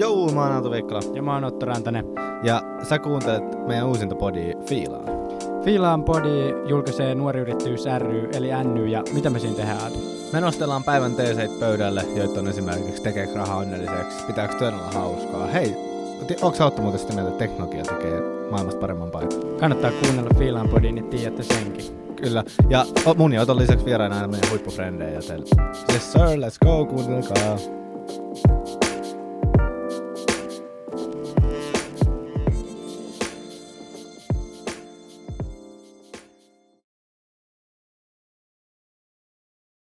Joo, mä oon Aalto Veikkala. Ja mä oon Otto Rantanen. Ja sä kuuntelet meidän uusinta podia Fiilaa. Fiilaan podi julkaisee Nuori Yrittäjyys ry, eli NY, ja mitä me siinä tehdään, Aatu? Me nostellaan päivän teeseit pöydälle, joita on esimerkiksi tekeekö rahaa onnelliseksi, pitääkö työn olla hauskaa. Hei, onko sä Otto muuten sitä mieltä, että teknologia tekee maailmasta paremman paikan? Kannattaa kuunnella Fiilaan podiin, niin tiedätte senkin. Kyllä. Ja mun ja Oton lisäksi vieraina aina meidän huippufrendejä, joten yes sir, let's go, kuunnelkaa.